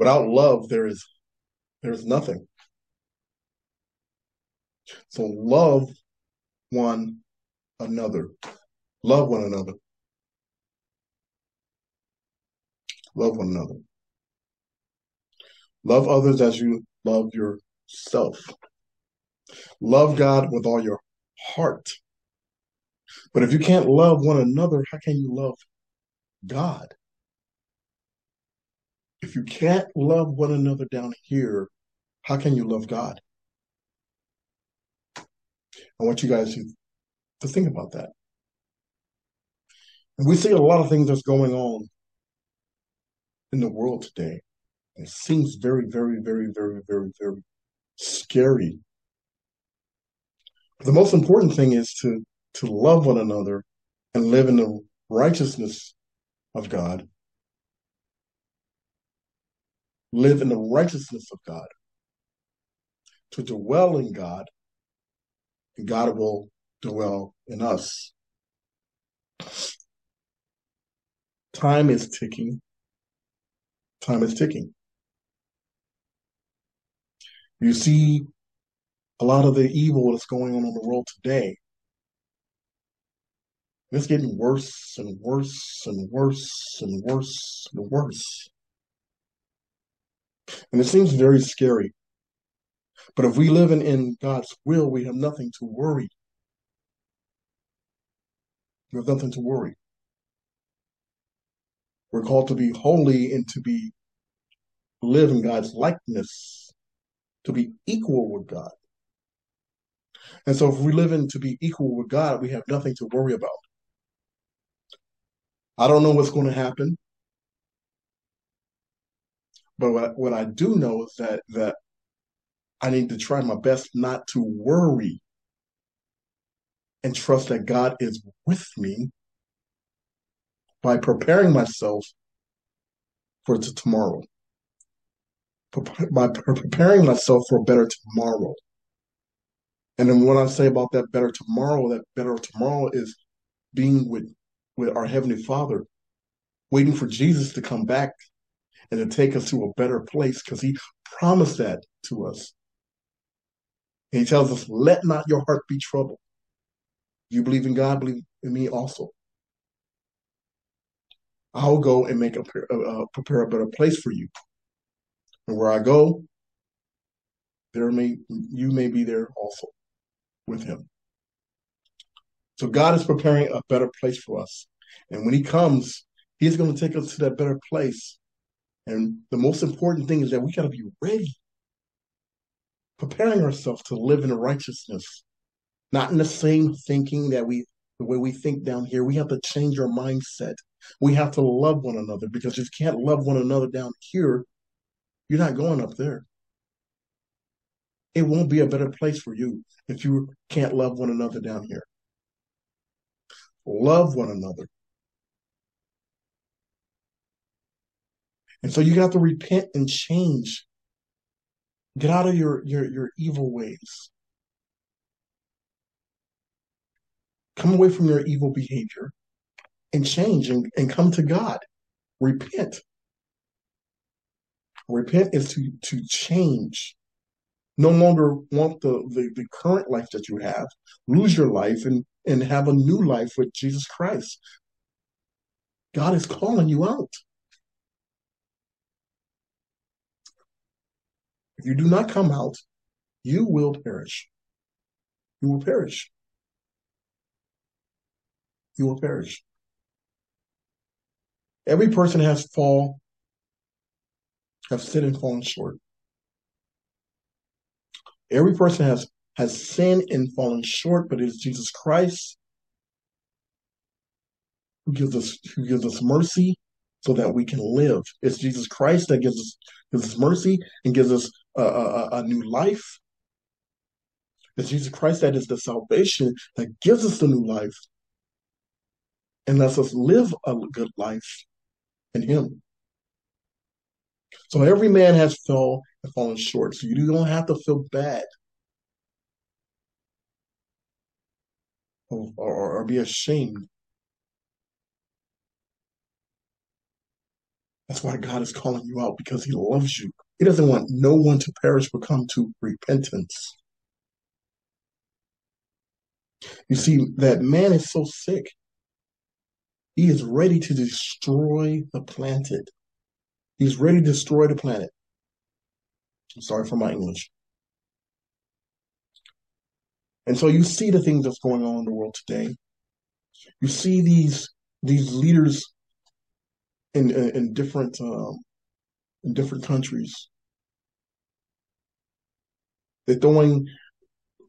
Without love, there is there is nothing. So love one another. Love one another. Love one another. Love others as you love yourself. Love God with all your heart. But if you can't love one another, how can you love God? If you can't love one another down here, how can you love God? I want you guys to, to think about that. And we see a lot of things that's going on in the world today. It seems very, very, very, very, very, very scary. But the most important thing is to to love one another and live in the righteousness of God. Live in the righteousness of God. To dwell in God, and God will dwell in us. Time is ticking. Time is ticking. You see a lot of the evil that's going on in the world today. It's getting worse and worse and worse and worse and worse. And it seems very scary. But if we live in, in God's will, we have nothing to worry. We have nothing to worry. We're called to be holy and to be live in God's likeness, to be equal with God. And so if we live in to be equal with God, we have nothing to worry about. I don't know what's going to happen. But what, what I do know is that that I need to try my best not to worry and trust that God is with me by preparing myself for the tomorrow. By preparing myself for a better tomorrow. And then what I say about that better tomorrow, that better tomorrow is being with, with our Heavenly Father, waiting for Jesus to come back and to take us to a better place because He promised that to us. And He tells us, let not your heart be troubled. You believe in God, believe in me also. I'll go and make a, uh, prepare a better place for you. And where I go, there may you may be there also with him. So God is preparing a better place for us. And when he comes, he's going to take us to that better place. And the most important thing is that we got to be ready, preparing ourselves to live in righteousness, not in the same thinking that we, the way we think down here. We have to change our mindset. We have to love one another because if you can't love one another down here, you're not going up there. It won't be a better place for you if you can't love one another down here. Love one another. And so you got to repent and change. Get out of your, your, your evil ways. Come away from your evil behavior and change and, and come to God. Repent. Repent is to, to change no longer want the, the, the current life that you have, lose your life and, and have a new life with Jesus Christ. God is calling you out. If you do not come out, you will perish. You will perish. You will perish. Every person has fall, have sinned and fallen short. Every person has has sinned and fallen short, but it is Jesus Christ who gives us who gives us mercy so that we can live. It's Jesus Christ that gives us gives us mercy and gives us a, a, a new life. It's Jesus Christ that is the salvation that gives us the new life and lets us live a good life in Him. So every man has fell and fallen short. So you don't have to feel bad or, or, or be ashamed. That's why God is calling you out because He loves you. He doesn't want no one to perish but come to repentance. You see, that man is so sick. He is ready to destroy the planet. He's ready to destroy the planet. I'm sorry for my English. And so you see the things that's going on in the world today. You see these these leaders in in, in different um, in different countries. They're throwing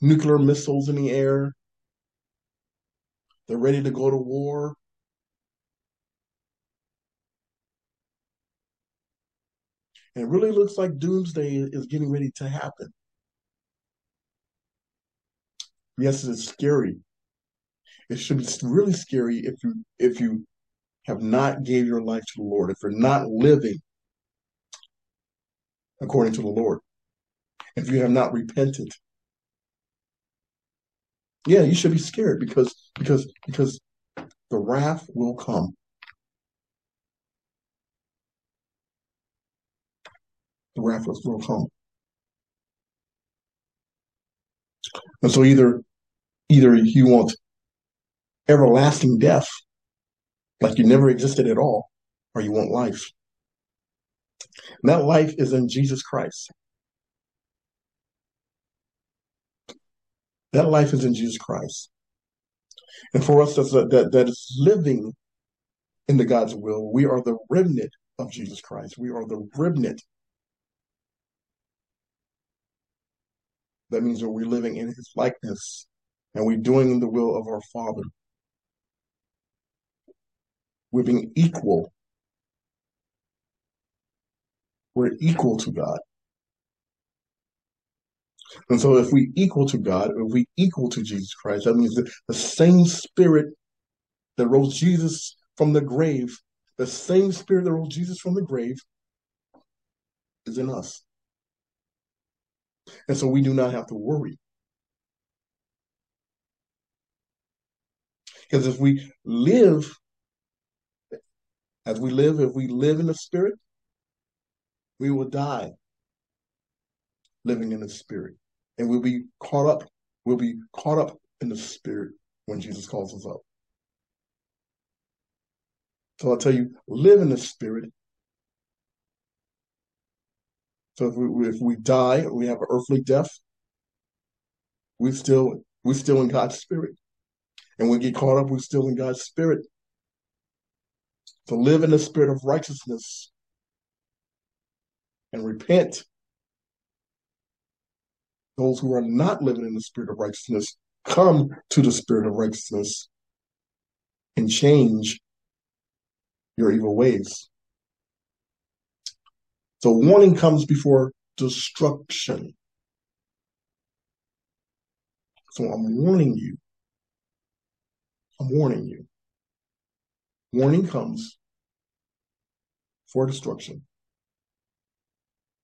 nuclear missiles in the air. They're ready to go to war. And it really looks like doomsday is getting ready to happen. Yes, it's scary. It should be really scary if you if you have not gave your life to the Lord, if you're not living according to the Lord, if you have not repented. Yeah, you should be scared because because because the wrath will come. The wrath will come. And so either either you want everlasting death, like you never existed at all, or you want life. And that life is in Jesus Christ. That life is in Jesus Christ. And for us that's, that, that is living in the God's will, we are the remnant of Jesus Christ. We are the remnant. That means that we're living in his likeness and we're doing the will of our Father. We're being equal. We're equal to God. And so if we equal to God, if we equal to Jesus Christ, that means that the same spirit that rose Jesus from the grave, the same spirit that rose Jesus from the grave is in us. And so we do not have to worry. Because if we live, as we live, if we live in the spirit, we will die living in the spirit. And we'll be caught up, we'll be caught up in the spirit when Jesus calls us up. So I'll tell you, live in the spirit. So if we if we die, we have an earthly death. We still we still in God's spirit, and we get caught up. We're still in God's spirit. To live in the spirit of righteousness and repent those who are not living in the spirit of righteousness come to the spirit of righteousness and change your evil ways. So warning comes before destruction. So I'm warning you. I'm warning you. Warning comes for destruction.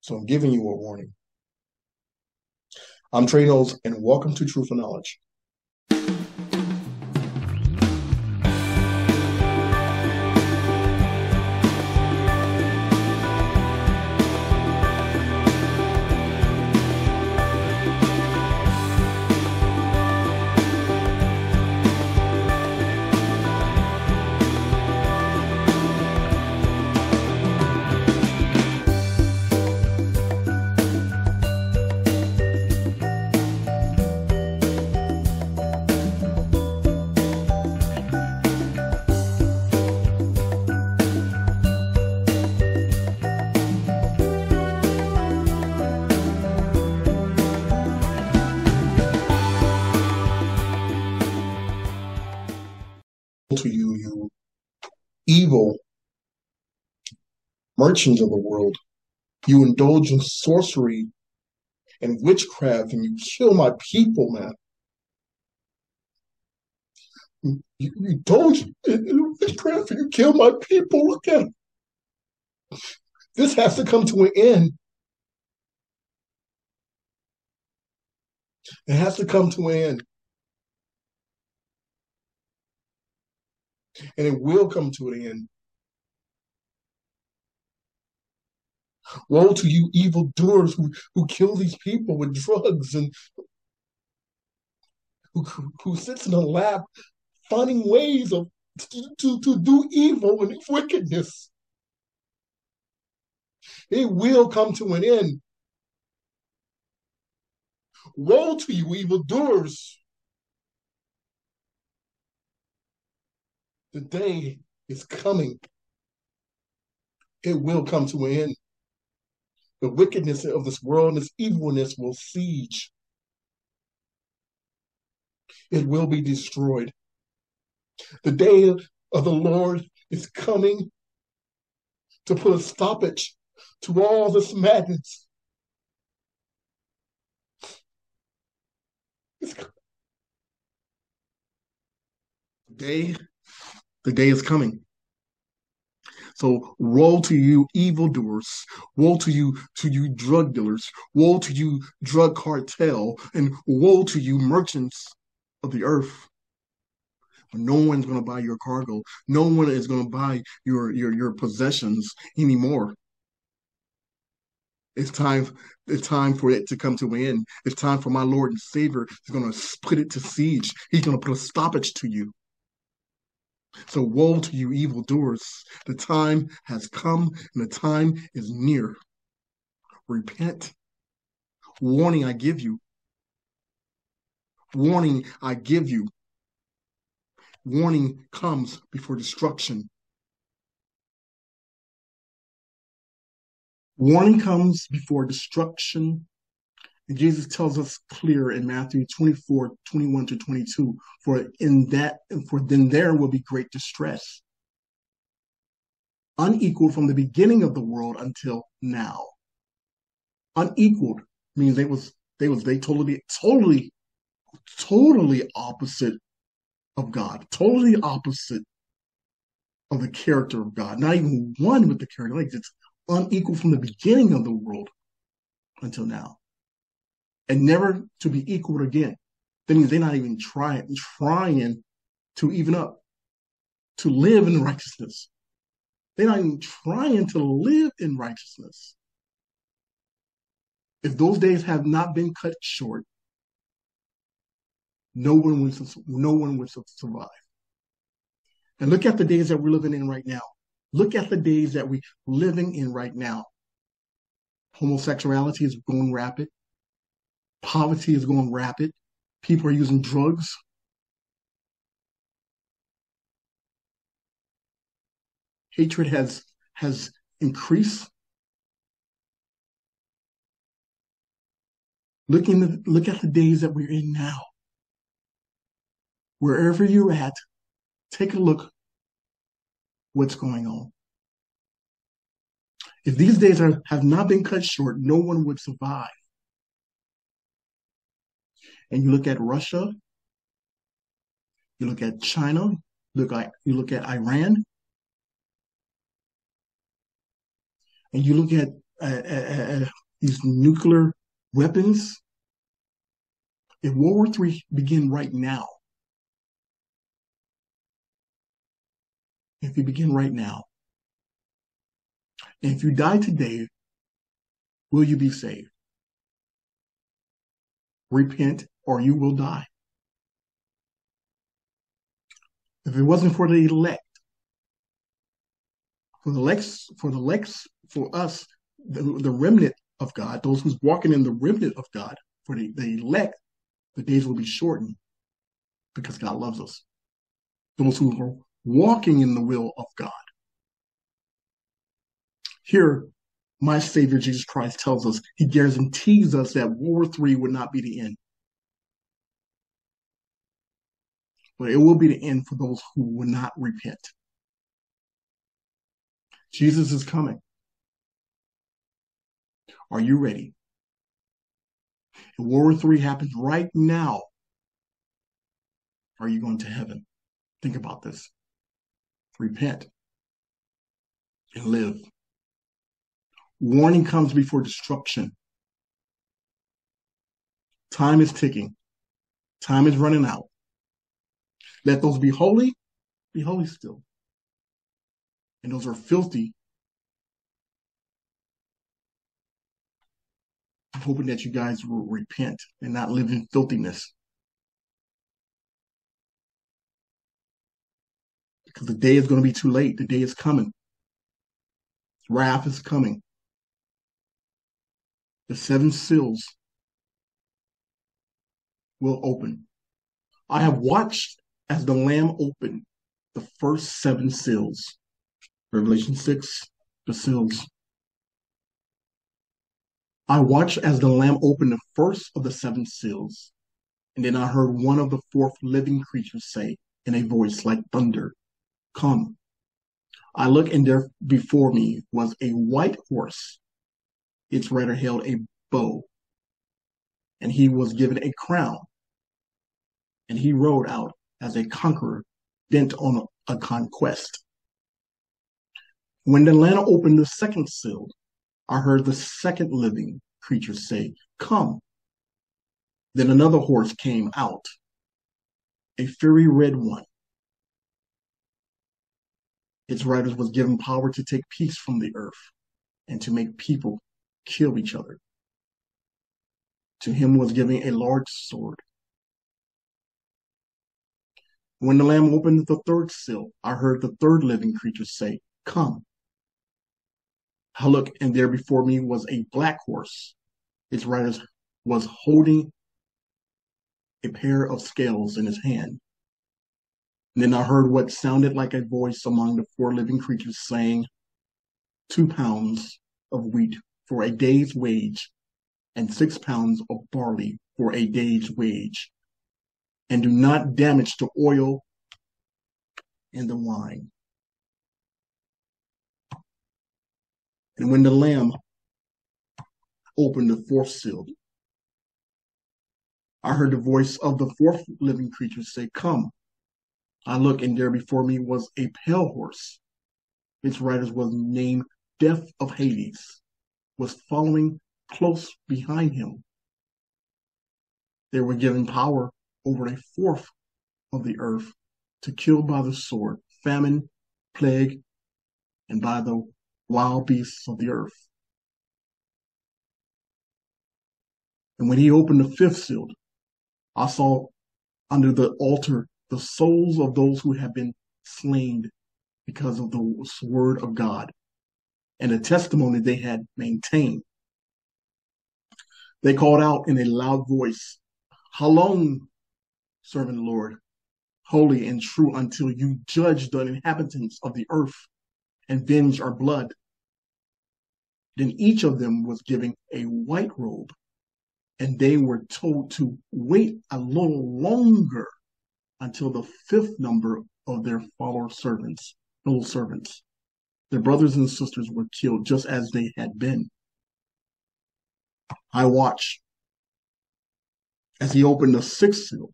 So I'm giving you a warning. I'm Trey Knowles, and welcome to Truth and Knowledge. Merchants of the world. You indulge in sorcery and witchcraft and you kill my people, man. You, you indulge in witchcraft and you kill my people. Look at it. This has to come to an end. It has to come to an end. and it will come to an end. Woe to you evildoers who, who kill these people with drugs and who, who sits in a lab finding ways of to, to, do evil and wickedness. It will come to an end. Woe to you, evildoers! The day is coming. It will come to an end. The wickedness of this world and its evilness will siege. It will be destroyed. The day of the Lord is coming to put a stoppage to all this madness. The day, the day is coming. So woe to you evildoers, woe to you to you drug dealers, woe to you drug cartel, and woe to you merchants of the earth. No one's going to buy your cargo. No one is going to buy your your your possessions anymore. It's time. It's time for it to come to an end. It's time for my Lord and Savior is going to put it to siege. He's going to put a stoppage to you. So woe to you, evildoers! The time has come, and the time is near. Repent. Warning I give you. Warning I give you warning comes before destruction. Warning comes before destruction. And Jesus tells us clear in Matthew 24, 21 to 22, for in that, for then there will be great distress, unequaled from the beginning of the world until now. Unequaled means they was, they was, they totally, totally, totally opposite of God, totally opposite of the character of God, not even one with the character, like it's unequal from the beginning of the world until now, and never to be equaled again. That means they're not even trying, trying to even up, to live in righteousness. They're not even trying to live in righteousness. If those days have not been cut short, no one would no one would survive. And look at the days that we're living in right now. Look at the days that we're living in right now. Homosexuality is going rapid. Poverty is going rapid. People are using drugs. Hatred has has increased. Looking look at the days that we're in now wherever you're at, take a look what's going on. If these days are, have not been cut short, no one would survive. And you look at Russia, you look at China, look at, you look at Iran, and you look at, uh, uh, uh, these nuclear weapons. If World War III begin right now, if you begin right now. And if you die today, will you be saved? Repent or you will die. If it wasn't for the elect, for the lex, for the lex, for us, the, the remnant of God, those who's walking in the remnant of God, for the, the elect, the days will be shortened because God loves us. Those who are walking in the will of God. Here, my Savior Jesus Christ tells us, he guarantees us that War III would not be the end. But it will be the end for those who will not repent. Jesus is coming. Are you ready? If World War III happens right now, are you going to heaven? Think about this repent, and live. Warning comes before destruction. Time is ticking. Time is running out. Let those be holy, be holy still. And those are filthy, I'm hoping that you guys will repent and not live in filthiness. Because the day is going to be too late. The day is coming. Wrath is coming. The seven seals will open. I have watched as the Lamb opened the first seven seals. Revelation 6, the seals. I watched as the Lamb opened the first of the seven seals, and then I heard one of the fourth living creatures say in a voice like thunder, Come. I looked, and there before me was a white horse. Its rider held a bow, and he was given a crown. And he rode out as a conqueror bent on a, conquest. When the Lamb opened the second seal, I heard the second living creature say, Come. Then another horse came out, a fiery red one. Its riders was given power to take peace from the earth and to make people kill each other. To him was given a large sword. When the Lamb opened the third seal, I heard the third living creature say, Come. I looked, and there before me was a black horse. Its rider was holding a pair of scales in his hand. And then I heard what sounded like a voice among the four living creatures saying, Two pounds of wheat for a day's wage, and six pounds of barley for a day's wage. And do not damage the oil and the wine. And when the Lamb opened the fourth seal, I heard the voice of the fourth living creature say, Come. I looked, and there before me was a pale horse. Its rider was named Death of Hades, was following close behind him. They were given power over a fourth of the earth to kill by the sword, famine, plague, and by the wild beasts of the earth. And when he opened the fifth seal, I saw under the altar the souls of those who have been slain because of the word of God and the testimony they had maintained. They called out in a loud voice, How long, servant Lord, holy and true, until you judge the inhabitants of the earth and venge our blood? Then each of them was given a white robe, and they were told to wait a little longer until the fifth number of their follower servants, fellow servants. Their brothers and sisters were killed just as they had been. I watched as he opened the sixth seal.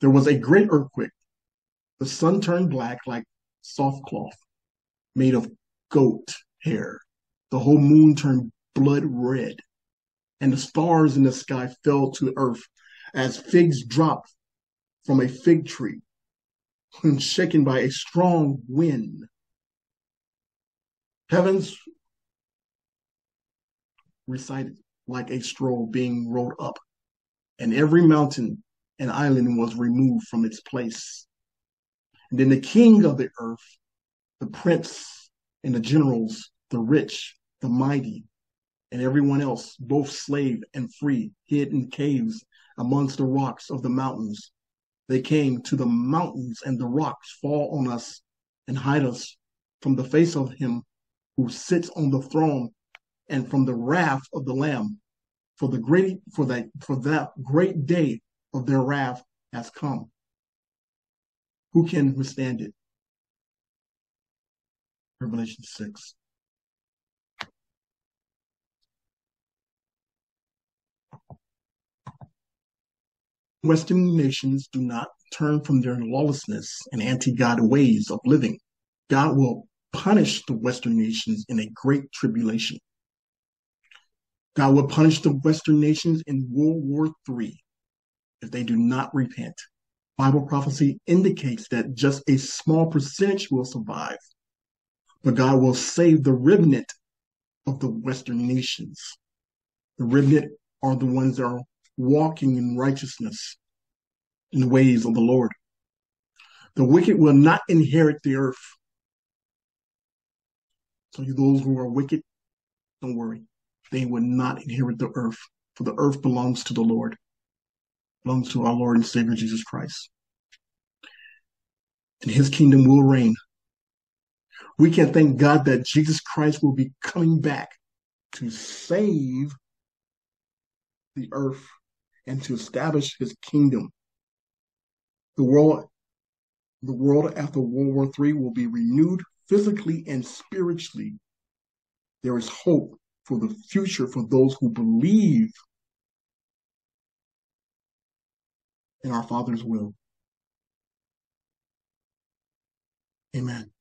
There was a great earthquake. The sun turned black like soft cloth made of goat hair. The whole moon turned blood red, and the stars in the sky fell to earth as figs drop from a fig tree when shaken by a strong wind. Heavens recited like a scroll being rolled up, and every mountain and island was removed from its place. And then the king of the earth, the prince and the generals, the rich, the mighty, and everyone else, both slave and free, hid in caves amongst the rocks of the mountains they came to the mountains and the rocks fall on us and hide us from the face of him who sits on the throne and from the wrath of the lamb for the great for that for that great day of their wrath has come. Who can withstand it? Revelation 6 Western nations do not turn from their lawlessness and anti God ways of living, God will punish the Western nations in a great tribulation. God will punish the Western nations in World War III if they do not repent. Bible prophecy indicates that just a small percentage will survive, but God will save the remnant of the Western nations. The remnant are the ones that are walking in righteousness in the ways of the Lord. The wicked will not inherit the earth. So those who are wicked, don't worry. They will not inherit the earth, for the earth belongs to the Lord, belongs to our Lord and Savior Jesus Christ. And his kingdom will reign. We can thank God that Jesus Christ will be coming back to save the earth and to establish his kingdom. The world, the world after World War III will be renewed physically and spiritually. There is hope for the future for those who believe in our Father's will. Amen.